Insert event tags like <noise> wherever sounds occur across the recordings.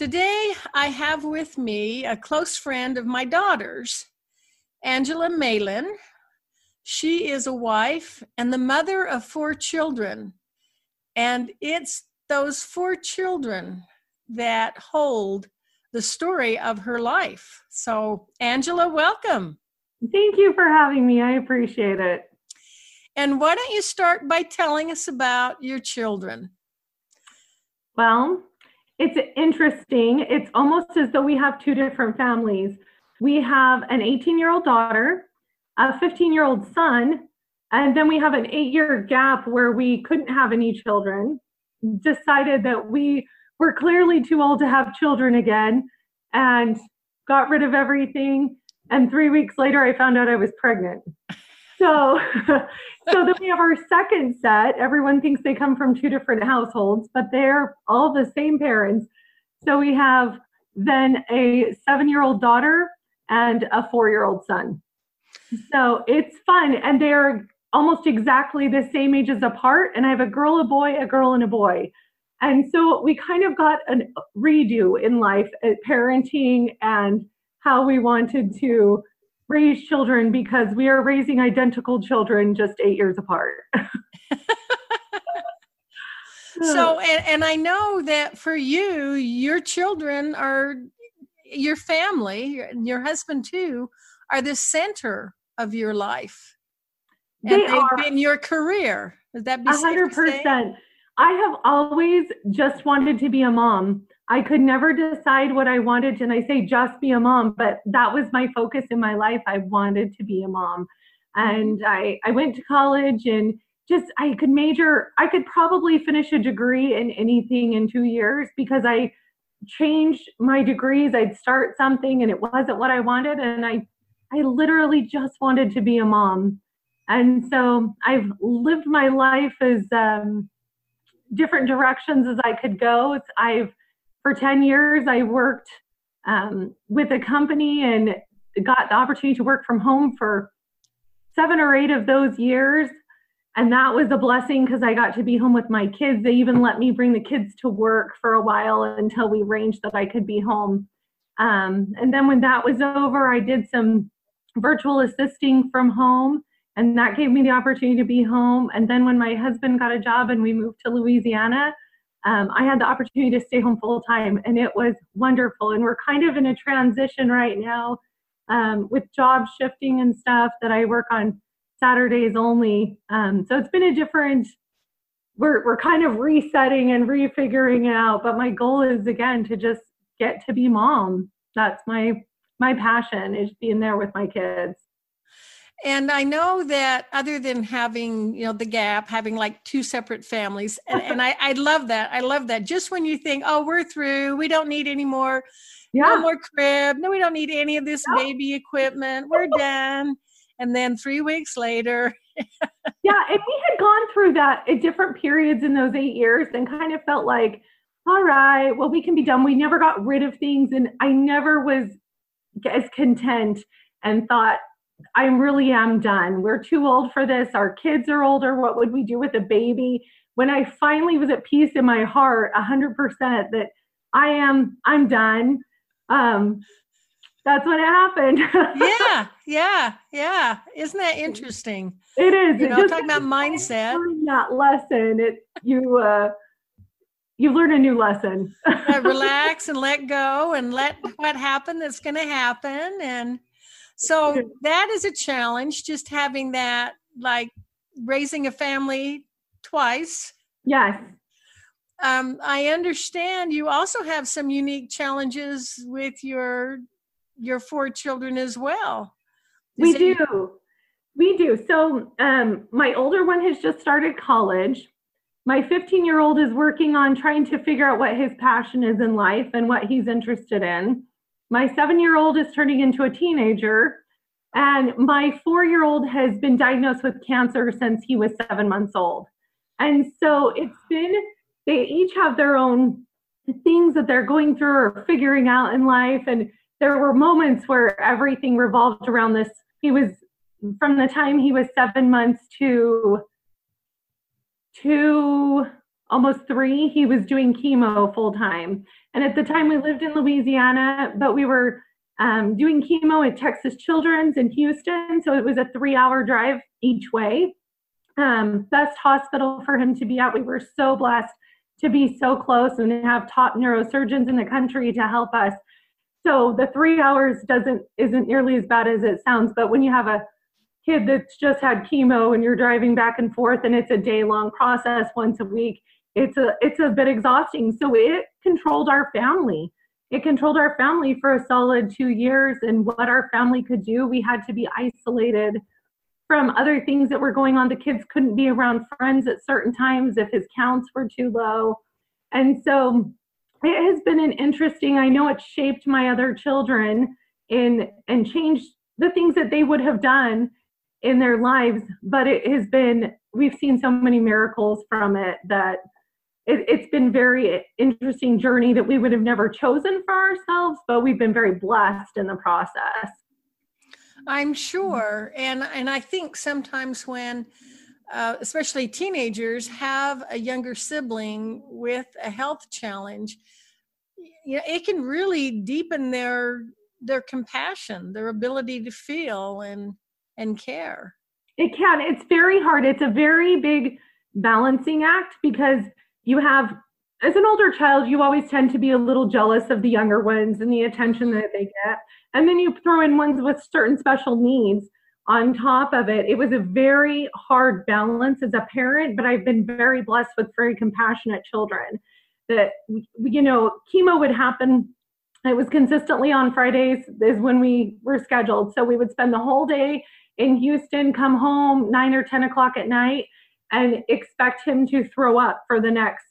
Today, I have with me a close friend of my daughter's, Angela Malin. She is a wife and the mother of four children. And it's those four children that hold the story of her life. So, Angela, welcome. Thank you for having me. I appreciate it. And why don't you start by telling us about your children? Well, it's interesting. It's almost as though we have two different families. We have an 18 year old daughter, a 15 year old son, and then we have an eight year gap where we couldn't have any children. Decided that we were clearly too old to have children again and got rid of everything. And three weeks later, I found out I was pregnant. So, <laughs> so then we have our second set. Everyone thinks they come from two different households, but they're all the same parents. So we have then a seven year old daughter and a four year old son. So it's fun. And they're almost exactly the same ages apart. And I have a girl, a boy, a girl, and a boy. And so we kind of got a redo in life at parenting and how we wanted to raise children because we are raising identical children just eight years apart. <laughs> so, and, and I know that for you, your children are your family, and your husband too, are the center of your life. And they have are been your career. Would that be hundred percent? I have always just wanted to be a mom. I could never decide what I wanted, and I say just be a mom, but that was my focus in my life. I wanted to be a mom. And I, I went to college and just I could major, I could probably finish a degree in anything in two years because I changed my degrees. I'd start something and it wasn't what I wanted. And I I literally just wanted to be a mom. And so I've lived my life as um, different directions as I could go. It's, I've for 10 years, I worked um, with a company and got the opportunity to work from home for seven or eight of those years. And that was a blessing because I got to be home with my kids. They even let me bring the kids to work for a while until we arranged that I could be home. Um, and then when that was over, I did some virtual assisting from home, and that gave me the opportunity to be home. And then when my husband got a job and we moved to Louisiana, um, I had the opportunity to stay home full time, and it was wonderful. And we're kind of in a transition right now um, with job shifting and stuff that I work on Saturdays only. Um, so it's been a different. We're we're kind of resetting and refiguring it out. But my goal is again to just get to be mom. That's my my passion is being there with my kids and I know that other than having, you know, the gap, having like two separate families, and, <laughs> and I, I love that. I love that. Just when you think, oh, we're through, we don't need any more, yeah. no more crib, no, we don't need any of this no. baby equipment, we're done. And then three weeks later. <laughs> yeah, and we had gone through that at different periods in those eight years and kind of felt like, all right, well, we can be done. We never got rid of things. And I never was as content and thought, I really am done. We're too old for this. Our kids are older. What would we do with a baby? When I finally was at peace in my heart, a hundred percent that I am, I'm done. Um, that's what it happened. <laughs> yeah, yeah, yeah. Isn't that interesting? It is. You know, talking about mindset. That lesson, it you uh, you learn a new lesson. <laughs> relax and let go and let what happened that's going to happen and so <laughs> that is a challenge, just having that, like raising a family twice. Yes. Um, I understand you also have some unique challenges with your your four children as well. Is we do. We do. So um, my older one has just started college. My 15 year old is working on trying to figure out what his passion is in life and what he's interested in. My seven year old is turning into a teenager. And my four year old has been diagnosed with cancer since he was seven months old. And so it's been, they each have their own things that they're going through or figuring out in life. And there were moments where everything revolved around this. He was, from the time he was seven months to two, almost three, he was doing chemo full time. And at the time, we lived in Louisiana, but we were um, doing chemo at Texas Children's in Houston. So it was a three hour drive each way. Um, best hospital for him to be at. We were so blessed to be so close and have top neurosurgeons in the country to help us. So the three hours doesn't isn't nearly as bad as it sounds. But when you have a kid that's just had chemo and you're driving back and forth and it's a day long process once a week, it's a it's a bit exhausting. So it controlled our family it controlled our family for a solid two years and what our family could do. We had to be isolated from other things that were going on. The kids couldn't be around friends at certain times if his counts were too low. And so it has been an interesting, I know it shaped my other children in and changed the things that they would have done in their lives, but it has been we've seen so many miracles from it that it, it's been very interesting journey that we would have never chosen for ourselves, but we've been very blessed in the process. I'm sure, and and I think sometimes when, uh, especially teenagers, have a younger sibling with a health challenge, you know, it can really deepen their their compassion, their ability to feel and and care. It can. It's very hard. It's a very big balancing act because you have as an older child, you always tend to be a little jealous of the younger ones and the attention that they get. And then you throw in ones with certain special needs on top of it. It was a very hard balance as a parent, but I've been very blessed with very compassionate children. That, you know, chemo would happen. It was consistently on Fridays, is when we were scheduled. So we would spend the whole day in Houston, come home nine or 10 o'clock at night and expect him to throw up for the next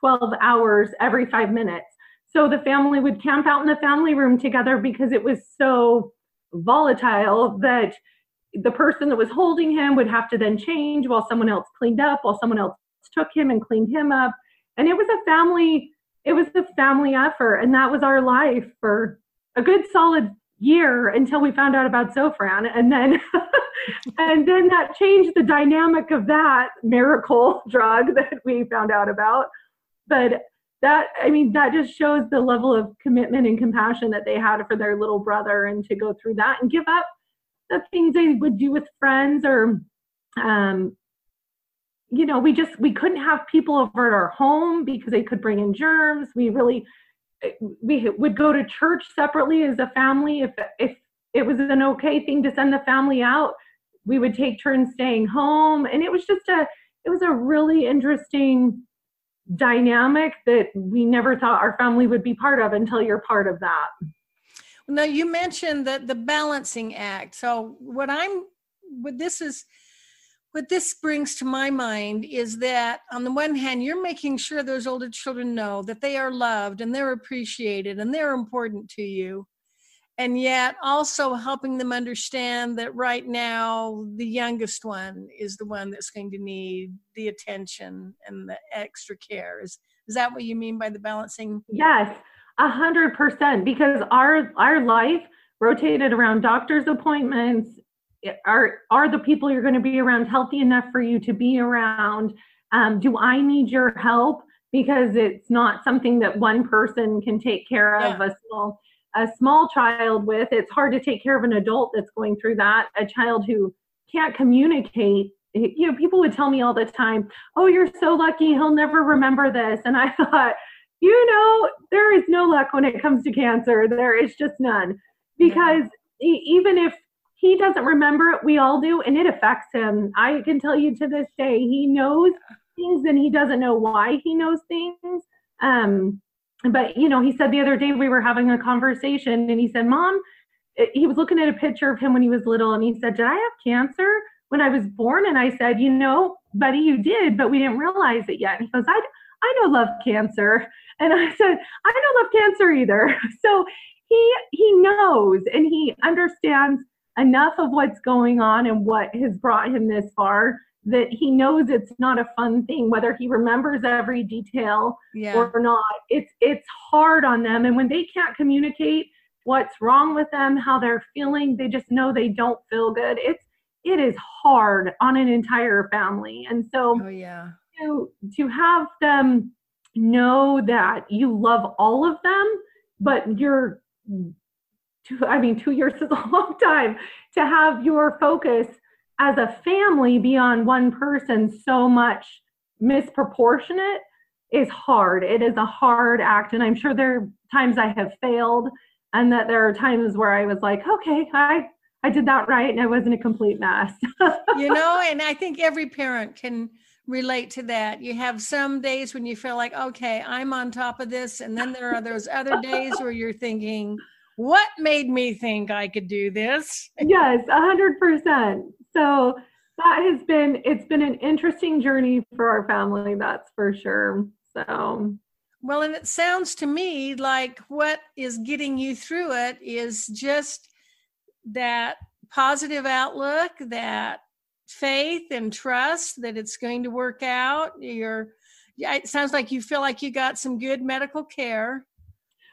12 hours every five minutes. So the family would camp out in the family room together because it was so volatile that the person that was holding him would have to then change while someone else cleaned up, while someone else took him and cleaned him up. And it was a family, it was a family effort. And that was our life for a good solid year until we found out about Zofran. And then <laughs> and then that changed the dynamic of that miracle <laughs> drug that we found out about. But that, I mean, that just shows the level of commitment and compassion that they had for their little brother and to go through that and give up the things they would do with friends or, um, you know, we just, we couldn't have people over at our home because they could bring in germs. We really, we would go to church separately as a family. If, if it was an okay thing to send the family out we would take turns staying home. And it was just a it was a really interesting dynamic that we never thought our family would be part of until you're part of that. Now you mentioned that the balancing act. So what i'm what this is what this brings to my mind is that on the one hand you're making sure those older children know that they are loved and they're appreciated and they're important to you. And yet also helping them understand that right now the youngest one is the one that's going to need the attention and the extra care. Is is that what you mean by the balancing? Yes a hundred percent because our our life rotated around doctor's appointments are are the people you're going to be around healthy enough for you to be around um, do i need your help because it's not something that one person can take care of yeah. a small a small child with, it's hard to take care of an adult that's going through that. A child who can't communicate. You know, people would tell me all the time, Oh, you're so lucky, he'll never remember this. And I <laughs> thought, you know, there is no luck when it comes to cancer. There is just none. Because yeah. even if he doesn't remember it, we all do, and it affects him. I can tell you to this day, he knows things and he doesn't know why he knows things. Um, but you know he said the other day we were having a conversation and he said mom he was looking at a picture of him when he was little and he said, Did I have cancer when I was born? And I said, You know, buddy, you did, but we didn't realize it yet. And he goes, I, I don't love cancer. And I said, I don't love cancer either. <laughs> So he he knows and he understands enough of what's going on and what has brought him this far that he knows it's not a fun thing whether he remembers every detail yeah. or not. It's it's hard on them. And when they can't communicate what's wrong with them how they're feeling they just know they don't feel good. It's it is hard on an entire family. And so oh yeah. to to have them know that you love all of them but you're two, I mean, two years is a <laughs> long time to have your focus as a family be on one person so much misproportionate is hard. It is a hard act. And I'm sure there are times I have failed and that there are times where I was like, okay, I, I did that right and I wasn't a complete mess. you know, <laughs> and I think every parent can relate to that. You have some days when you feel like, okay, I'm on top of this. And then there are those other days where you're thinking, what made me think I could do this? <laughs> yes, a hundred percent. So that has been it's been an interesting journey for our family, that's for sure. So well, and it sounds to me like what is getting you through it is just that positive outlook, that faith and trust that it's going to work out. You're it sounds like you feel like you got some good medical care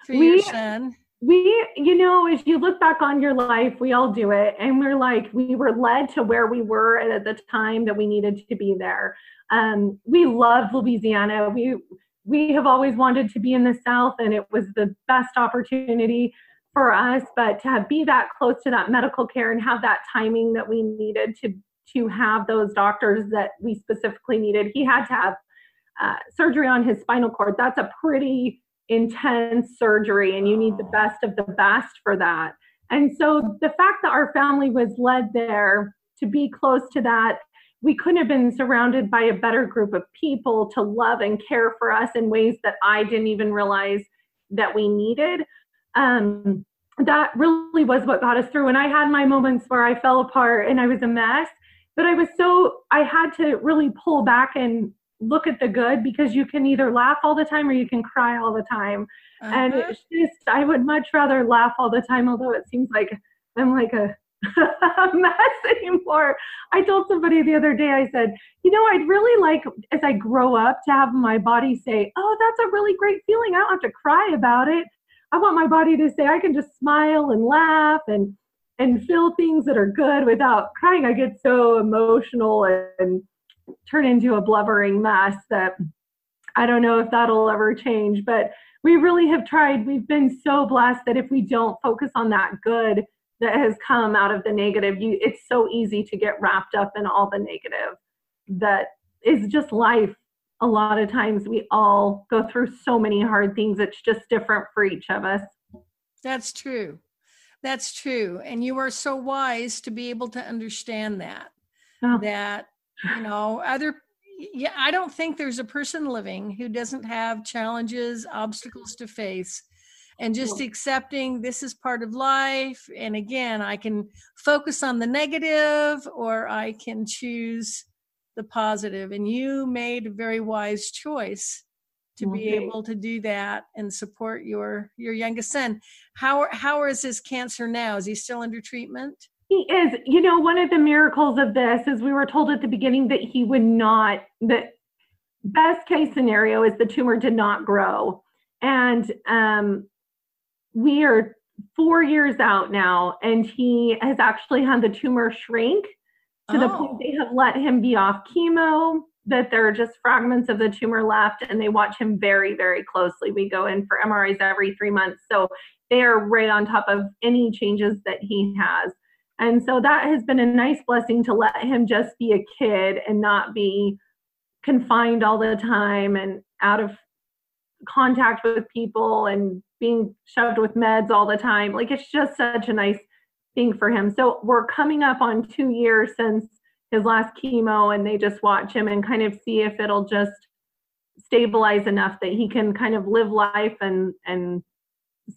for we, your son we you know if you look back on your life we all do it. And we're like we were led to where we were at the time that we needed to be there. Um, we love louisiana. We we have always wanted to be in the south and it was the best opportunity for us. But to have, be that close to that medical care and have that timing that we needed to to have those doctors that we specifically needed he had to have uh, surgery on his spinal cord. That's a pretty intense surgery and you need the best of the best for that. And so the fact that our family was led there to be close to that, we couldn't have been surrounded by a better group of people to love and care for us in ways that I didn't even realize that we needed. Um, that really was what got us through. And I had my moments where I fell apart and I was a mess, but I was so, I had to really pull back and look at the good because you can either laugh all the time or you can cry all the time. Uh-huh. And it's just, I would much rather laugh all the time, although it seems like I'm like a, <laughs> a mess anymore. I told somebody the other day, I said, you know, I'd really like as I grow up to have my body say, oh, that's a really great feeling. I don't have to cry about it. I want my body to say I can just smile and laugh and and feel things that are good without crying. I get so emotional and turn into a blubbering mess that I don't know if that'll ever change. But we really have tried. We've been so blessed that if we don't focus on that good that has come out of the negative, you it's so easy to get wrapped up in all the negative that is just life. A lot of times we all go through so many hard things. It's just different for each of us. That's true. That's true. And you are so wise to be able to understand that. Oh. That you know other yeah i don't think there's a person living who doesn't have challenges obstacles to face. And just accepting this is part of life and again i can focus on the negative or i can choose the positive. And you made a very wise choice to okay. be mm-hmm. able to do that and support your your youngest son. How how is his cancer now? Is he still under treatment he is. You know, one of the miracles of this is we were told at the beginning that he would not, the best case scenario is the tumor did not grow. And um, we are four years out now, and he has actually had the tumor shrink to oh. the point oh. they have let him be off chemo, that there are just fragments of the tumor left, and they watch him very, very closely. We go in for MRIs every three months. So they are right on top of any changes that he has. And so that has been a nice blessing to let him just be a kid and not be confined all the time and out of contact with people and being shoved with meds all the time. Like it's just such a nice thing for him. So we're coming up on two years since his last chemo, and they just watch him and kind of see if it'll just stabilize enough that he can kind of live life and and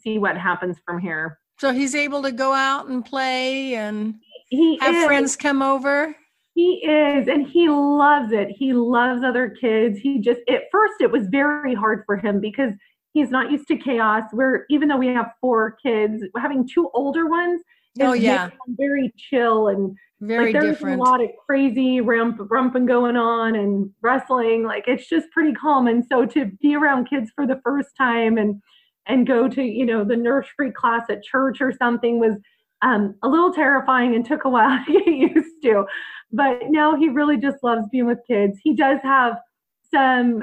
see what happens from here. So he's able to go out and play and he have is. friends come over. He is, and he loves it. He loves other kids. He just, at first, it was very hard for him because he's not used to chaos. Where even though we have four kids, having two older ones, Oh, yeah. very chill and Very like there's different. a lot of crazy rump rumping going on and wrestling. Like it's just pretty calm. And so to be around kids for the first time and and go to you know the nursery class at church or something was um, a little terrifying and took a while to <laughs> get used to. But now he really just loves being with kids. He does have some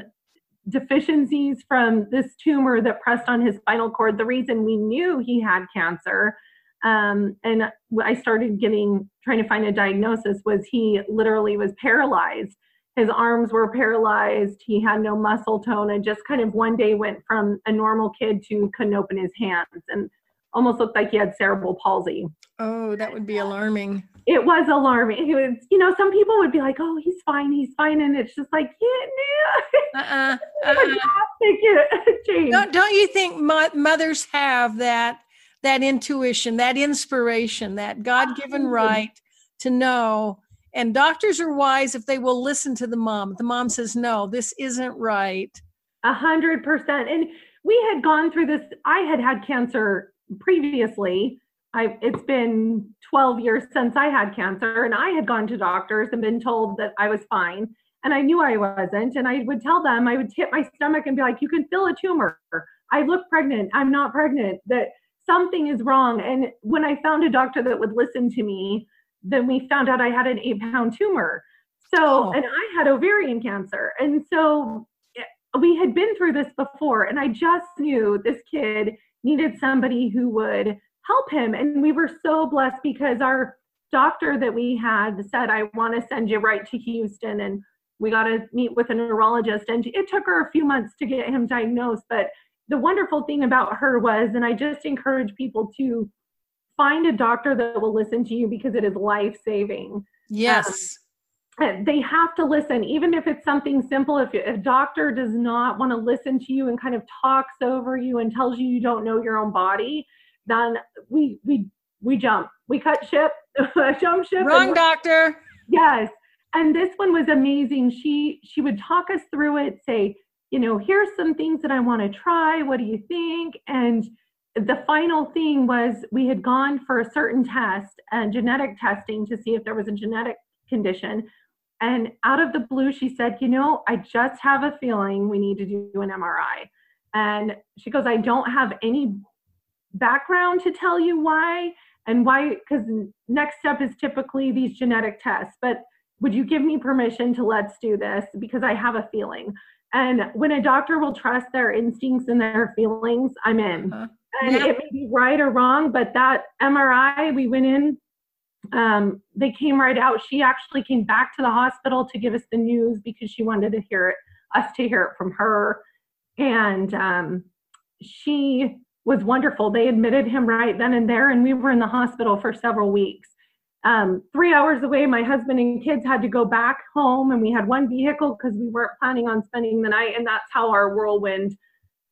deficiencies from this tumor that pressed on his spinal cord. The reason we knew he had cancer um, and I started getting trying to find a diagnosis was he literally was paralyzed. His arms were paralyzed. He had no muscle tone, and just kind of one day went from a normal kid to couldn't open his hands, and almost looked like he had cerebral palsy. Oh, that would be alarming. It was alarming. It was, you know, some people would be like, "Oh, he's fine, he's fine," and it's just like, yeah, <laughs> Uh-uh. no, uh-uh. <laughs> Don't, don't you think mo- mothers have that that intuition, that inspiration, that God-given right to know? And doctors are wise if they will listen to the mom. The mom says, "No, this isn't right." A hundred percent. And we had gone through this. I had had cancer previously. I it's been 12 years since I had cancer, and I had gone to doctors and been told that I was fine. And I knew I wasn't. And I would tell them, I would hit my stomach and be like, You can feel a tumor. I look pregnant. I'm not pregnant. That something is wrong. And when I found a doctor that would listen to me, then we found out I had an eight pound tumor. So, Oh. and I had ovarian cancer. And so eh, we had been through this before and i just knew this kid needed somebody who would help him and we were so blessed because our doctor that we had said i want to send you right to houston and we got to meet with a neurologist and it took her a few months to get him diagnosed but the wonderful thing about her was and i just encourage people to find a doctor that will listen to you because it is life saving Yes. uh, they have to listen even if it's something simple. If if a doctor does not want to listen to you and kind of talks over you and tells you you don't know your own body then we we we jump. We cut ship <laughs> jump ship Wrong doctor. yes. And this one was amazing. She she would talk us through it say you know here's some things that i want to try. What do you think? And the final thing was we had gone for a certain test and genetic testing to see if there was a genetic condition. And out of the blue she said you know i just have a feeling we need to do an mri and she goes i don't have any background to tell you why and why because next step is typically these genetic tests but would you give me permission to let's do this? Because i have a feeling. And when a doctor will trust their instincts and their feelings i'm in. Uh-huh. And Yeah. it may be right or wrong but that mri we went in um, they came right out. She actually came back to the hospital to give us the news because she wanted to hear it us to hear it from her. And um, she was wonderful. They admitted him right then and there and we were in the hospital for several weeks. Um, three hours away my husband and kids had to go back home and we had one vehicle because we weren't planning on spending the night and that's how our whirlwind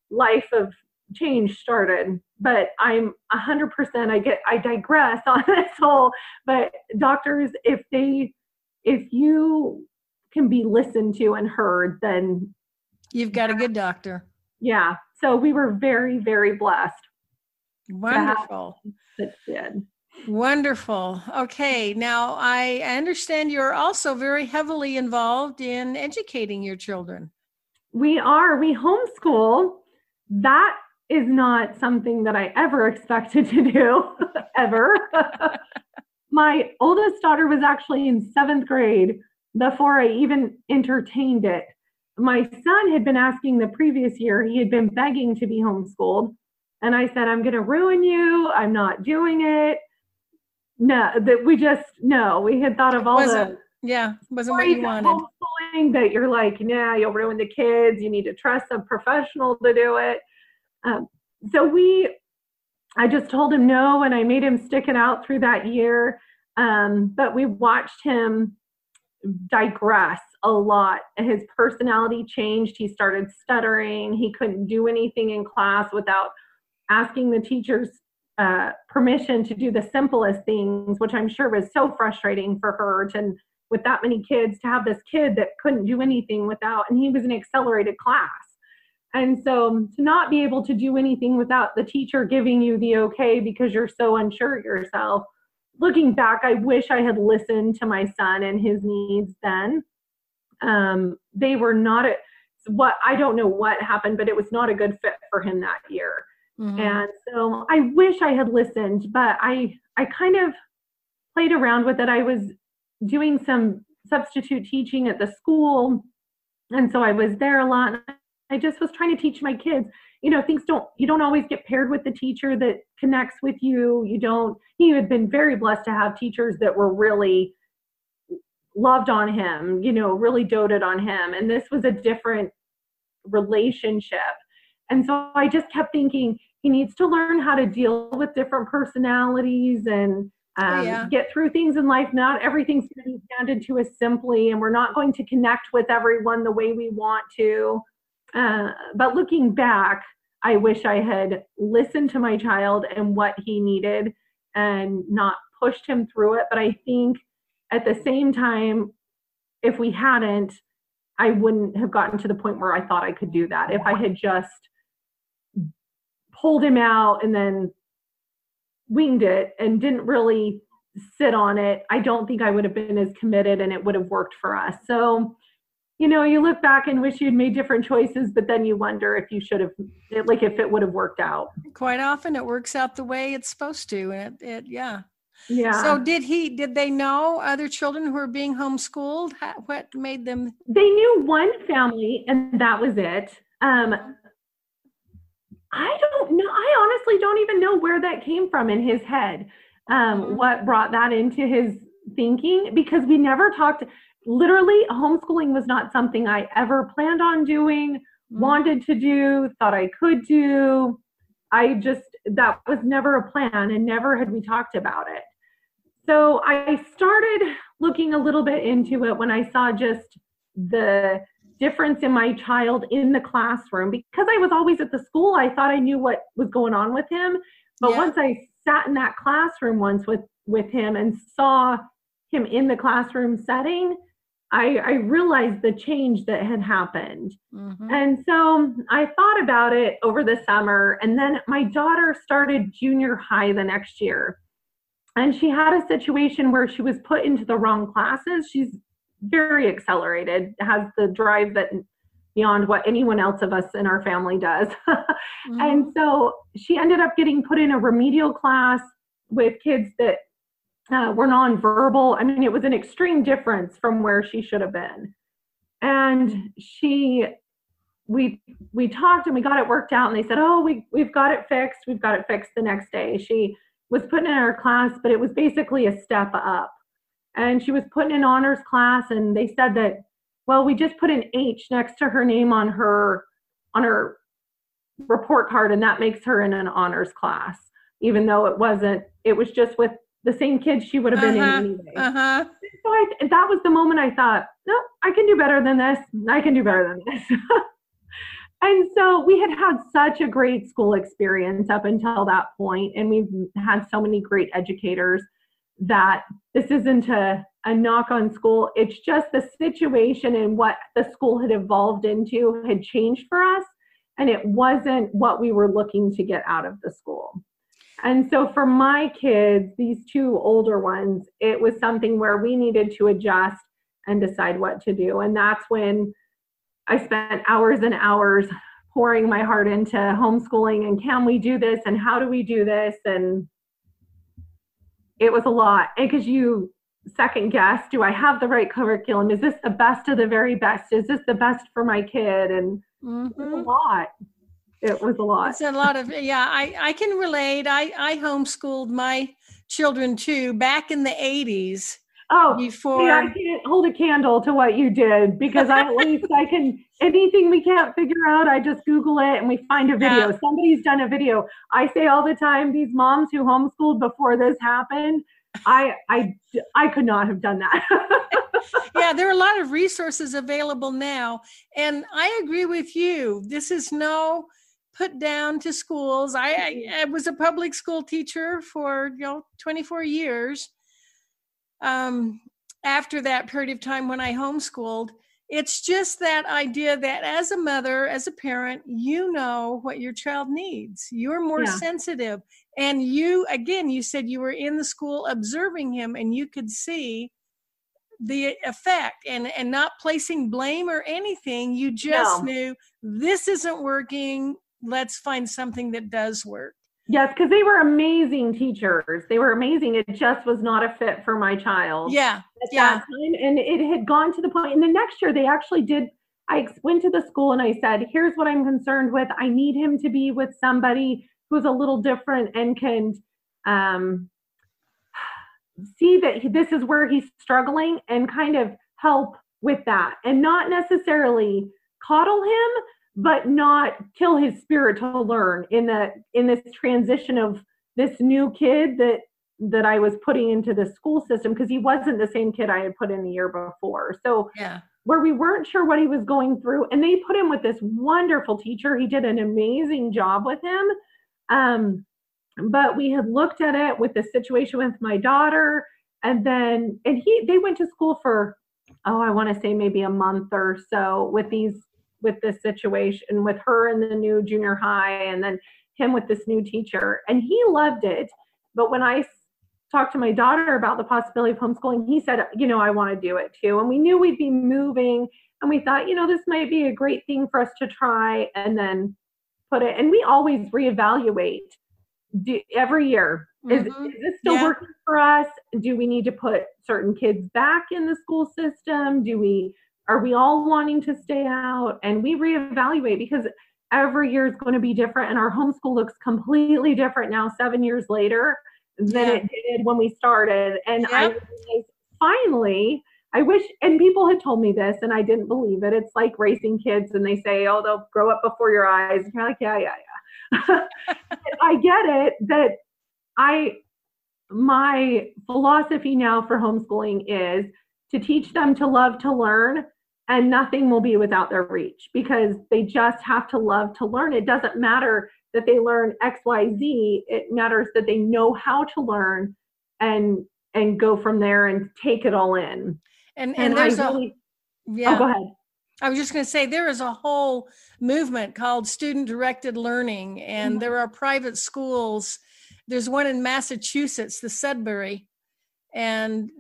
life of change started but i'm 100% i get i digress <laughs> on this whole but doctors if they if you can be listened to and heard then You've got a good doctor. yeah so we were very very blessed Wonderful. that did Wonderful. Okay. Now, I understand you're also very heavily involved in educating your children. we are we homeschool that is not something that i ever expected to do <laughs> ever <laughs> my oldest daughter was actually in seventh grade before i even entertained it my son had been asking the previous year he had been begging to be homeschooled and i said i'm going to ruin you i'm not doing it no that we just no we had thought of all the Yeah, wasn't what you wanted. homeschooling that you're like, nah, you'll ruin the kids. You need to trust a professional to do it. Um, so we, I just told him no, and I made him stick it out through that year. Um, but we watched him digress a lot. His personality changed. He started stuttering. He couldn't do anything in class without asking the teachers uh, permission to do the simplest things, which I'm sure was so frustrating for her to with that many kids to have this kid that couldn't do anything without, and he was an accelerated class. And so to not be able to do anything without the teacher giving you the okay because you're so unsure of yourself. Looking back, I wish I had listened to my son and his needs then. Um, they were not a, what I don't know what happened, but it was not a good fit for him that year. Mm-hmm. And so I wish I had listened, but I I kind of played around with it. I was doing some substitute teaching at the school, and so I was there a lot. I just was trying to teach my kids, you know, things don't you don't always get paired with the teacher that connects with you. You don't. He had been very blessed to have teachers that were really loved on him, you know, really doted on him, and this was a different relationship. And so I just kept thinking, he needs to learn how to deal with different personalities and oh, um, yeah. get through things in life. Not everything's going to be handed to us simply, and we're not going to connect with everyone the way we want to. Uh, but looking back, I wish I had listened to my child and what he needed and not pushed him through it. But I think at the same time, if we hadn't, I wouldn't have gotten to the point where I thought I could do that. If I had just pulled him out and then winged it and didn't really sit on it, I don't think I would have been as committed and it would have worked for us. So, you know, you look back and wish you'd made different choices, but then you wonder if you should have, like, if it would have worked out. Quite often it works out the way it's supposed to. And it, it yeah. Yeah. So did he, did they know other children who were being homeschooled? What made them? They knew one family and that was it. Um, I don't know. I honestly don't even know where that came from in his head. Um, mm-hmm. What brought that into his thinking? Because we never talked. Literally, homeschooling was not something I ever planned on doing, mm-hmm. wanted to do, thought I could do. I just, that was never a plan and never had we talked about it. So I started looking a little bit into it when I saw just the difference in my child in the classroom because I was always at the school. I thought I knew what was going on with him, but yeah. once I sat in that classroom once with with him and saw him in the classroom setting, I, I realized the change that had happened. Mm-hmm. And so I thought about it over the summer. And then my daughter started junior high the next year. And she had a situation where she was put into the wrong classes. She's very accelerated, has the drive that beyond what anyone else of us in our family does. <laughs> mm-hmm. And so she ended up getting put in a remedial class with kids that uh, were nonverbal. I mean, it was an extreme difference from where she should have been. And she, we we talked and we got it worked out, and they said, "Oh, we we've got it fixed. We've got it fixed." The next day, she was put in our class, but it was basically a step up and she was put in honors class and they said that well we just put an h next to her name on her on her report card and that makes her in an honors class even though it wasn't it was just with the same kid she would have been uh-huh, in anyway uh-huh. so I, that was the moment i thought no i can do better than this i can do better than this <laughs> and so we had had such a great school experience up until that point and we've had so many great educators that this isn't a, a knock on school. It's just the situation and what the school had evolved into had changed for us. And it wasn't what we were looking to get out of the school. And so for my kids, these two older ones, it was something where we needed to adjust and decide what to do. And that's when I spent hours and hours pouring my heart into homeschooling and can we do this and how do we do this? And it was a lot. Because you second guess do i have the right curriculum? Is this the best of the very best? Is this the best for my kid? And mm-hmm. it was a lot it was a lot it's a lot of yeah i i can relate i i homeschooled my children too back in the 80s Oh, before see, I can't hold a candle to what you did because I, at <laughs> least I can anything we can't figure out, I just Google it and we find a video. Yeah. Somebody's done a video. I say all the time, these moms who homeschooled before this happened, I I I could not have done that. <laughs> yeah, there are a lot of resources available now, and I agree with you. This is no put down to schools. I, I, I was a public school teacher for you know 24 years. Um, after that period of time when I homeschooled, it's just that idea that as a mother, as a parent, you know what your child needs. You're more yeah. sensitive. And you, again, you said you were in the school observing him and you could see the effect and and not placing blame or anything you just no. knew this isn't working let's find something that does work yes because they were amazing teachers they were amazing it just was not a fit for my child yeah yeah time. and it had gone to the point. and the next year they actually did i went to the school and i said here's what i'm concerned with i need him to be with somebody who's a little different and can um see that this is where he's struggling and kind of help with that and not necessarily coddle him but not kill his spirit to learn in the in this transition of this new kid that that I was putting into the school system because he wasn't the same kid I had put in the year before. So yeah. where we weren't sure what he was going through and they put him with this wonderful teacher. He did an amazing job with him. Um, but we had looked at it with the situation with my daughter and then and he they went to school for oh i want to say maybe a month or so with these with this situation with her in the new junior high and then him with this new teacher and he loved it but when i talked to my daughter about the possibility of homeschooling he said you know i want to do it too and we knew we'd be moving and we thought you know this might be a great thing for us to try and then put it and we always reevaluate do, every year. Mm-hmm. Is, is, this still yeah. working for us? Do we need to put certain kids back in the school system? Do we are we all wanting to stay out? And we reevaluate because every year is going to be different, and our homeschool looks completely different now, seven years later, than yeah. it did when we started. And yeah. I finally. I wish, and people had told me this, and I didn't believe it. It's like raising kids, and they say, "Oh, they'll grow up before your eyes." And you're like, "Yeah, yeah, yeah." <laughs> I get it that I my philosophy now for homeschooling is to teach them to love to learn and nothing will be without their reach because they just have to love to learn. It doesn't matter that they learn XYZ, it matters that they know how to learn and and go from there and take it all in. And and, and there's really, a yeah. Oh, go ahead. I was just going to say there is a whole movement called student directed learning, and mm-hmm. there are private schools. There's one in Massachusetts, the Sudbury, and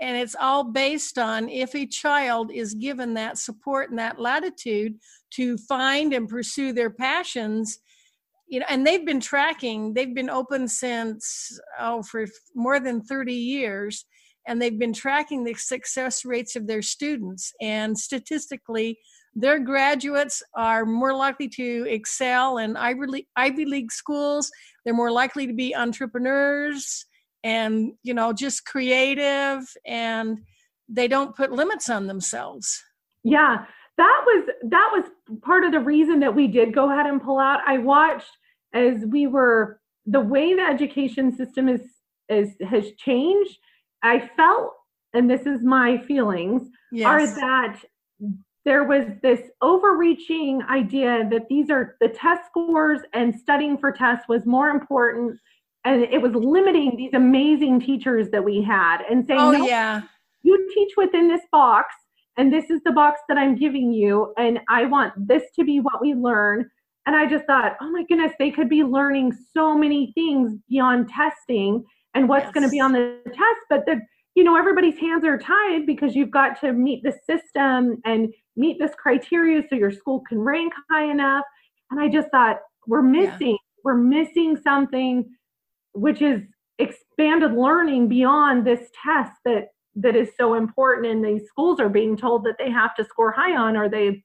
and it's all based on if a child is given that support and that latitude to find and pursue their passions you know and they've been tracking they've been open since oh for more than 30 years and they've been tracking the success rates of their students. And statistically, their graduates are more likely to excel in Ivy League, schools. They're more likely to be entrepreneurs and, you know, just creative and they don't put limits on themselves. Yeah, that was that was part of the reason that we did go ahead and pull out. I watched as we were the way the education system is is has changed I felt, and this is my feelings, yes. are that there was this overreaching idea that these are the test scores and studying for tests was more important. And it was limiting these amazing teachers that we had and saying, oh, no, yeah. you teach within this box, and this is the box that I'm giving you, and I want this to be what we learn. And I just thought, oh my goodness, they could be learning so many things beyond testing and what's yes. going to be on the test but the you know everybody's hands are tied because you've got to meet the system and meet this criteria so your school can rank high enough and i just thought we're missing yeah. we're missing something which is expanded learning beyond this test that that is so important and these schools are being told that they have to score high on or they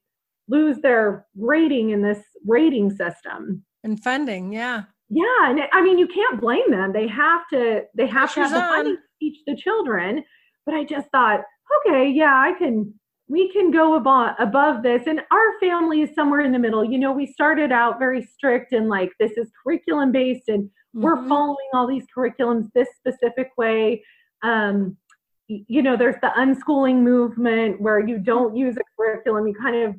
lose their rating in this rating system. And funding yeah. Yeah and i mean you can't blame them. They have to they have Pressure's to have the money to teach the children. But i just thought okay yeah i can we can go above, above this. And our family is somewhere in the middle. You know we started out very strict and like this is curriculum based and mm-hmm. we're following all these curriculums this specific way um, you know there's the unschooling movement where you don't use a curriculum you kind of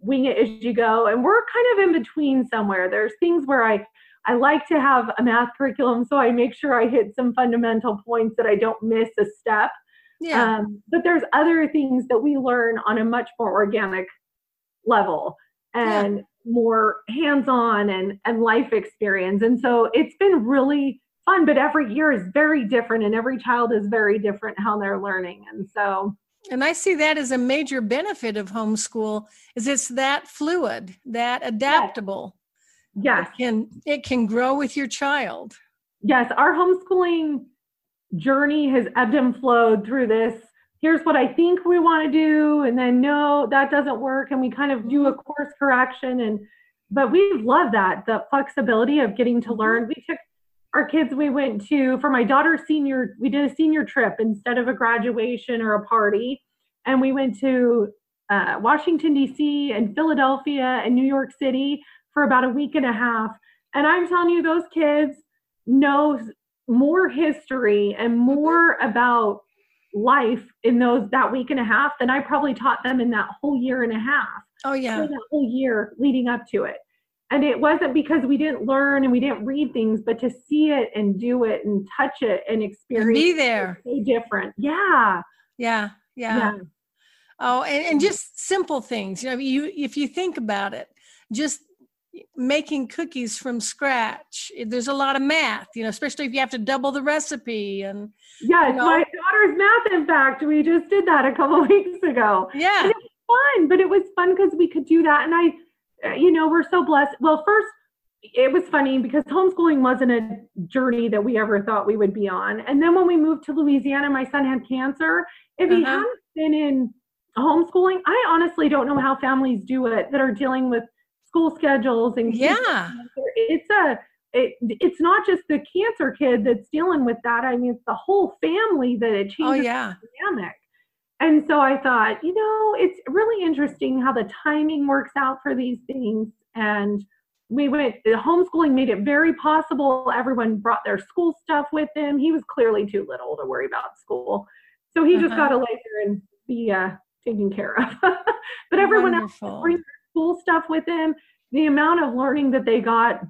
wing it as you go. And we're kind of in between somewhere. There's things where I I like to have a math curriculum, so I make sure I hit some fundamental points that I don't miss a step. Yeah. Um, but there's other things that we learn on a much more organic level and yeah. More hands-on and and life experience. And so it's been really fun. But every year is very different, and every child is very different how they're learning. And so and i see that as a major benefit of homeschool is it's that fluid that adaptable yes it can it can grow with your child yes our homeschooling journey has ebbed and flowed through this here's what i think we want to do and then no that doesn't work and we kind of do a mm-hmm. course correction and but we love that the flexibility of getting to learn mm-hmm. we took our kids we went to for my daughter's senior we did a senior trip instead of a graduation or a party and we went to uh, washington d.c and philadelphia and new york city for about a week and a half and i'm telling you those kids know more history and more about life in those that week and a half than i probably taught them in that whole year and a half. Oh yeah. That whole year leading up to it. And it wasn't because we didn't learn and we didn't read things but to see it and do it and touch it and experience and be there. so different. Yeah. Yeah yeah, yeah. oh and, and just simple things. You know you if you think about it just making cookies from scratch there's a lot of math you know especially if you have to double the recipe and yeah you know. my daughter's math in fact we just did that a couple <laughs> weeks ago yeah and it was fun but it was fun because we could do that and i you know, we're so blessed. Well, first, it was funny because homeschooling wasn't a journey that we ever thought we would be on. And then when we moved to Louisiana, my son had cancer. If he uh-huh. hadn't been in homeschooling, I honestly don't know how families do it that are dealing with school schedules and yeah, it's a it, it's not just the cancer kid that's dealing with that. I mean, it's the whole family that it oh, changes oh, yeah. the dynamic. And so I thought, you know, it's really interesting how the timing works out for these things. And we went, the homeschooling made it very possible. Everyone brought their school stuff with them. He was clearly too little to worry about school. So he uh-huh. just got to lay there and be uh, taken care of. <laughs> but everyone Wonderful. else bring their school stuff with them. The amount of learning that they got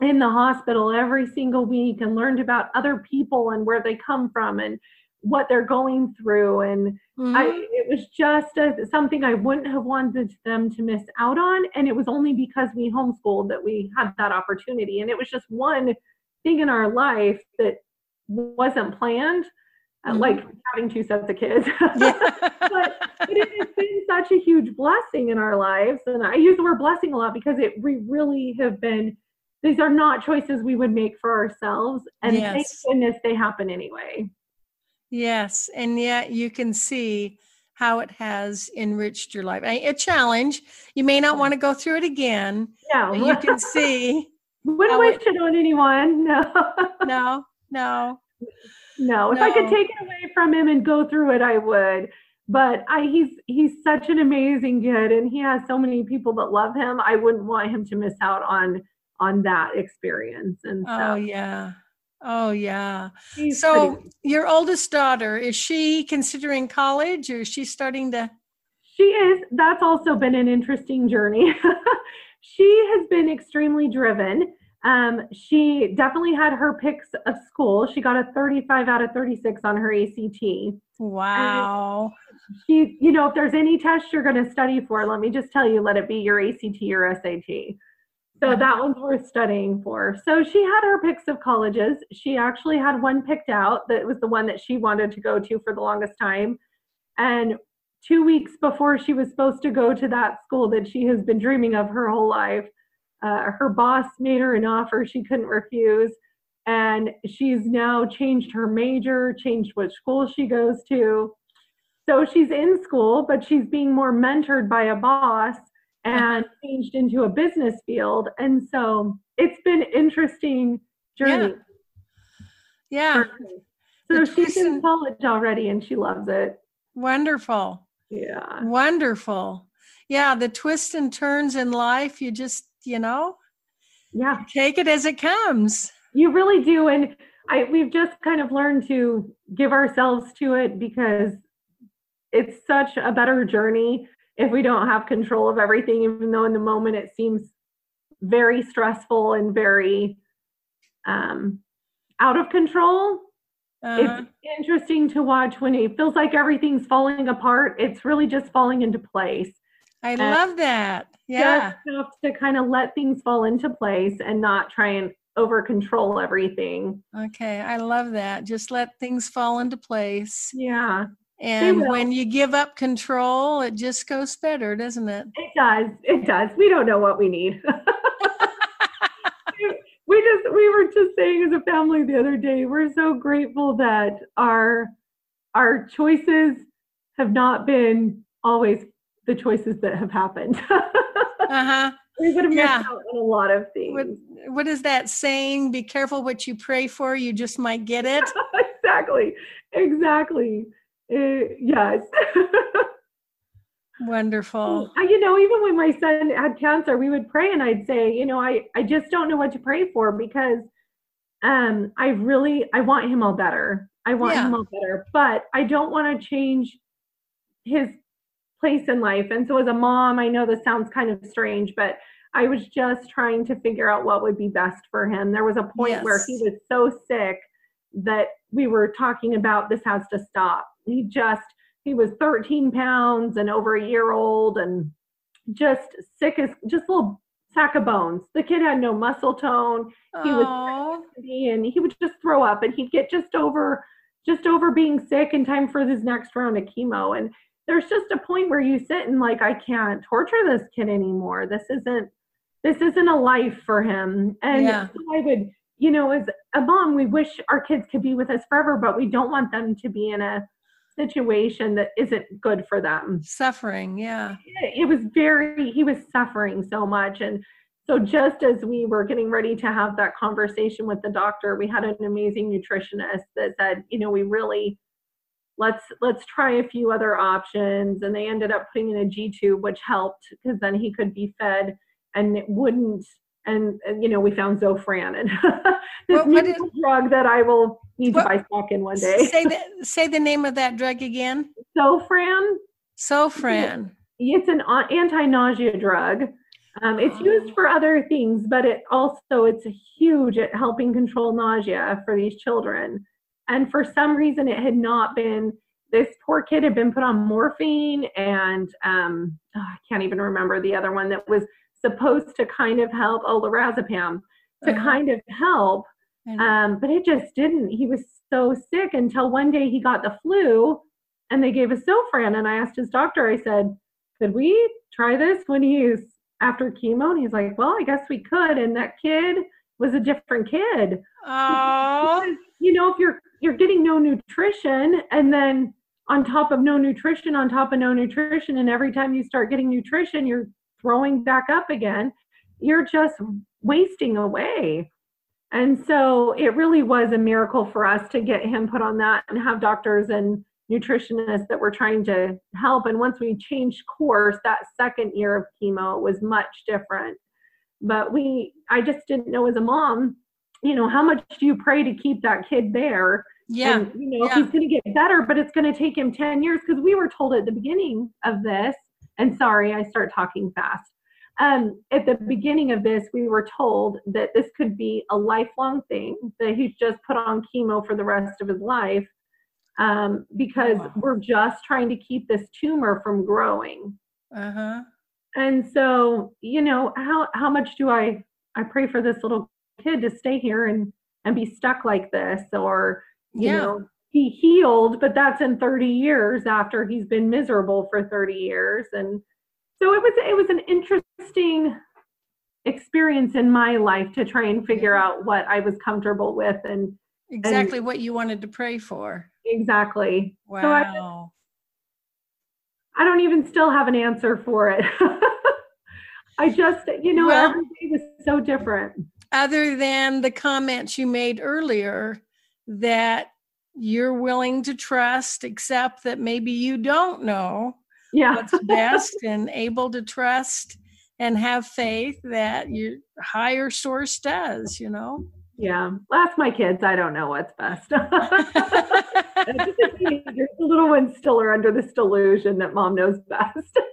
in the hospital every single week and learned about other people and where they come from and what they're going through and mm-hmm. I, it was just a, something i wouldn't have wanted them to miss out on and it was only because we homeschooled that we had that opportunity and it was just one thing in our life that wasn't planned uh, mm-hmm. like having two sets of kids <laughs> yeah. but, but it has been such a huge blessing in our lives and i use the word blessing a lot because it we really have been these are not choices we would make for ourselves and yes. thank goodness they happen anyway Yes, and yet you can see how it has enriched your life. A challenge. You may not want to go through it again. No. you can <laughs> see. Wouldn't wish it on anyone. No. no, no. No. If no. I could take it away from him and go through it, I would. But I he's he's such an amazing kid and he has so many people that love him. I wouldn't want him to miss out on on that experience. And so. Oh yeah. Oh yeah. So pretty- your oldest daughter is she considering college or is she starting to She is. That's also been an interesting journey. <laughs> she has been extremely driven. Um, she definitely had her picks of school. She got a 35 out of 36 on her ACT. Wow. And she, you know, if there's any test you're going to study for, let me just tell you, let it be your ACT or SAT. So that one's worth studying for. So she had her picks of colleges. She actually had one picked out that was the one that she wanted to go to for the longest time. And two weeks before she was supposed to go to that school that she has been dreaming of her whole life, uh, her boss made her an offer she couldn't refuse. And she's now changed her major, changed what school she goes to. So she's in school, but she's being more mentored by a boss and <laughs> changed into a business field. And so it's been interesting journey. Yeah. yeah. So the she's in college already and she loves it. Wonderful. Yeah. Wonderful. Yeah, the twists and turns in life, you just, you know, yeah, take it as it comes. You really do. And I we've just kind of learned to give ourselves to it because it's such a better journey if we don't have control of everything, even though in the moment it seems very stressful and very um, out of control. Uh-huh. It's interesting to watch when it feels like everything's falling apart. It's really just falling into place. I and love that. Yeah. Just to kind of let things fall into place and not try and over control everything. Okay. I love that. Just let things fall into place. Yeah. And when you give up control, it just goes better, doesn't it? It does. It does. We don't know what we need. <laughs> we just we were just saying as a family the other day, we're so grateful that our our choices have not been always the choices that have happened. <laughs> uh-huh. We would have missed yeah. out on a lot of things. What, what is that saying? Be careful what you pray for, you just might get it. <laughs> exactly. Exactly. Uh, yes. <laughs> Wonderful. You know, even when my son had cancer, we would pray and I'd say, you know, I, I just don't know what to pray for because um I really I want him all better. I want yeah. him all better, but I don't want to change his place in life. And so as a mom, I know this sounds kind of strange, but I was just trying to figure out what would be best for him. There was a point yes. where he was so sick that we were talking about this has to stop. He just he was 13 pounds and over a year old and just sick as just a little sack of bones. The kid had no muscle tone. He Aww. was and he would just throw up and he'd get just over just over being sick in time for his next round of chemo. And there's just a point where you sit and like, I can't torture this kid anymore. This isn't this isn't a life for him. And yeah. so I would, you know, as a mom, we wish our kids could be with us forever, but we don't want them to be in a situation that isn't good for them. Suffering, yeah. It, it was very, he was suffering so much. And so just as we were getting ready to have that conversation with the doctor, we had an amazing nutritionist that said, you know, we really let's let's try a few other options and they ended up putting in a G tube which helped because then he could be fed and it wouldn't and, and you know we found Zofran and <laughs> this what, is, drug that I will need what, to buy stock in one day. say the say the name of that drug again. Zofran. Zofran. It's an anti-nausea drug. Um, it's used for other things, but it also it's huge at helping control nausea for these children. And for some reason, it had not been. This poor kid had been put on morphine, and um, oh, I can't even remember the other one that was supposed to kind of help. Oh, lorazepam to uh-huh. kind of help, um, but it just didn't. He was so sick until one day he got the flu, and they gave us Zofran. And I asked his doctor. I said, "Could we try this when he's after chemo?" And he's like, "Well, I guess we could." And that kid was a different kid. Oh. You know, if you're you're getting no nutrition and then on top of no nutrition on top of no nutrition and every time you start getting nutrition you're throwing back up again you're just wasting away and so it really was a miracle for us to get him put on that and have doctors and nutritionists that were trying to help and once we changed course that second year of chemo was much different but we i just didn't know as a mom you know, how much do you pray to keep that kid there? Yeah. And, you know, yeah. he's going to get better, but it's going to take him 10 years because we were told at the beginning of this, and sorry, I start talking fast. Um, at the beginning of this, we were told that this could be a lifelong thing, that he's just put on chemo for the rest of his life um, because wow. we're just trying to keep this tumor from growing. Uh huh. And so, you know, how, how much do I, I pray for this little kid to stay here and and be stuck like this or you yeah. know be healed but that's in 30 years after he's been miserable for 30 years and so it was it was an interesting experience in my life to try and figure out what I was comfortable with and exactly and, what you wanted to pray for. Exactly. Wow. So I, I don't even still have an answer for it. <laughs> I just, you know, well, every day was so different other than the comments you made earlier that you're willing to trust, except that maybe you don't know yeah. what's best <laughs> and able to trust and have faith that your higher source does, you know? Yeah. Ask my kids. I don't know what's best. <laughs> the little ones still are under this delusion that mom knows best. <laughs>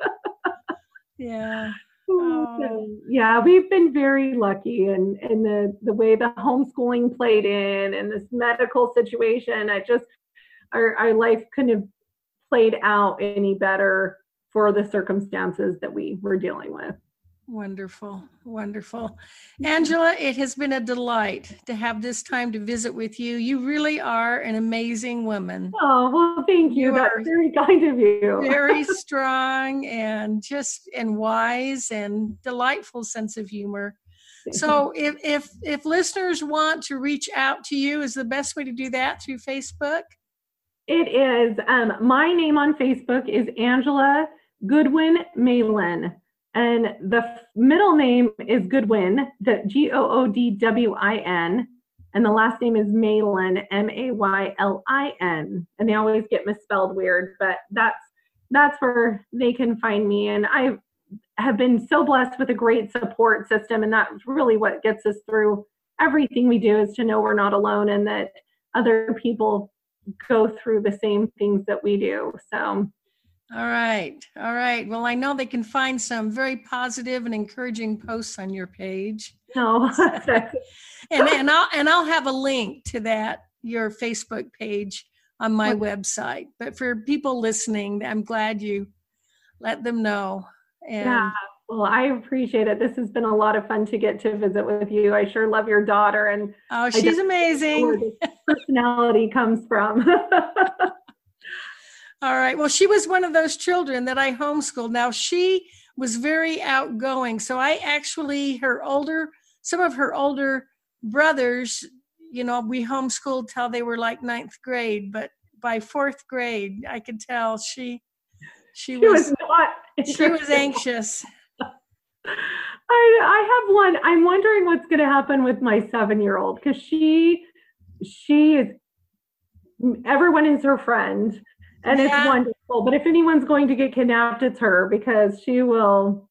Yeah. Oh. <laughs> Yeah, we've been very lucky and and the the way the homeschooling played in and this medical situation, I just our our life couldn't have played out any better for the circumstances that we were dealing with. Wonderful, wonderful. Angela, it has been a delight to have this time to visit with you. You really are an amazing woman. Oh, well, thank you. you That's very kind of you. very <laughs> strong and just and wise and delightful sense of humor. So if if if listeners want to reach out to you, is the best way to do that through Facebook? It is. Um, my name on Facebook is Angela Goodwin Maylin. And the middle name is Goodwin, the G O O D W I N. And the last name is Maylin, M A Y L I N. And they always get misspelled weird, but that's that's where they can find me. And I have been so blessed with a great support system. And that's really what gets us through everything we do is to know we're not alone and that other people go through the same things that we do. So all right. All right. Well, I know they can find some very positive and encouraging posts on your page. Oh, <laughs> no. and and I'll and I'll have a link to that your Facebook page on my okay. website. But for people listening, I'm glad you let them know. And yeah. Well, I appreciate it. This has been a lot of fun to get to visit with you. I sure love your daughter and Oh, she's amazing. personality comes from. <laughs> All right. Well, she was one of those children that I homeschooled. Now, she was very outgoing. So I actually, her older, some of her older brothers, you know, we homeschooled till they were like ninth grade. But by fourth grade, I could tell she, she, she was, was not. She was anxious. <laughs> I, I have one. I'm wondering what's going to happen with my seven year old because she, she is, everyone is her friend and yeah. it's wonderful. But if anyone's going to get kidnapped, it's her because she will.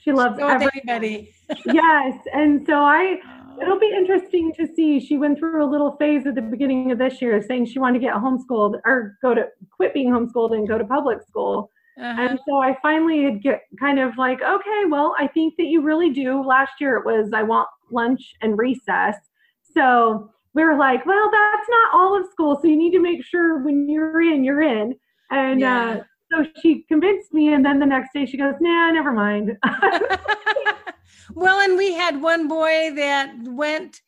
She loves everybody. yes, and so I. <laughs> It'll be interesting to see. She went through a little phase at the beginning of this year, saying she wanted to get homeschooled or go to quit being homeschooled and go to public school. Uh-huh. And so I finally had get kind of like, okay, well, I think that you really do. Last year it was I want lunch and recess. So we were like, well, that's not all of school. So you need to make sure when you're in, you're in. And yeah. uh, so she convinced me. And then the next day she goes, nah, never mind. <laughs> well, and we had one boy that went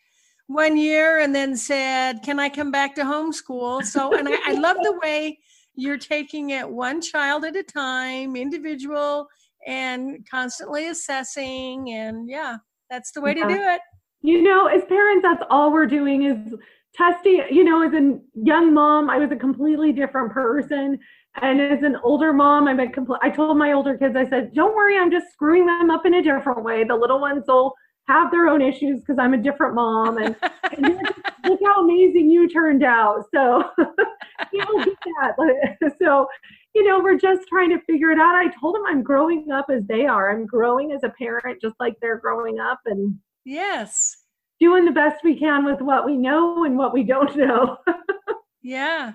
one year and then said, can I come back to homeschool? So, and I, I love the way you're taking it one child at a time, individual, and constantly assessing. And yeah, that's the way yeah. to do it you know, as parents, that's all we're doing is testing. You know, as a young mom, I was a completely different person. And as an older mom, I'm a complete, I told my older kids, I said, don't worry, I'm just screwing them up in a different way. The little ones will have their own issues because I'm a different mom. And, and look how amazing you turned out. So <laughs> get that. <laughs> So, you know, we're just trying to figure it out. I told them I'm growing up as they are. I'm growing as a parent, just like they're growing up. And Yes. Doing the best we can with what we know and what we don't know. <laughs> yeah.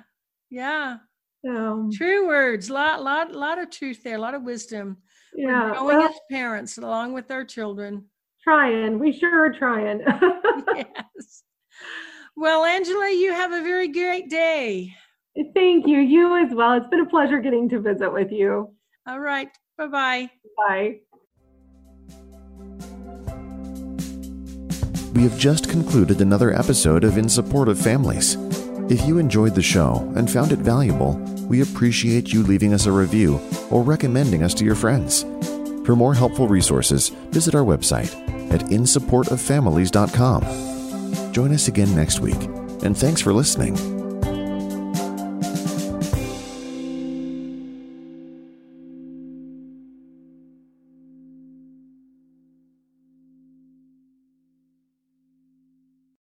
Yeah. So, True words. Lot lot lot of truth there, a lot of wisdom. Yeah. We're growing well, as parents along with our children. Trying. We sure are trying. <laughs> <laughs> yes. Well, Angela, you have a very great day. Thank you. You as well. It's been a pleasure getting to visit with you. All right. Bye-bye. Bye. We have just concluded another episode of In Support of Families. If you enjoyed the show and found it valuable, we appreciate you leaving us a review or recommending us to your friends. For more helpful resources, visit our website at insupportoffamilies.com. Join us again next week, and thanks for listening.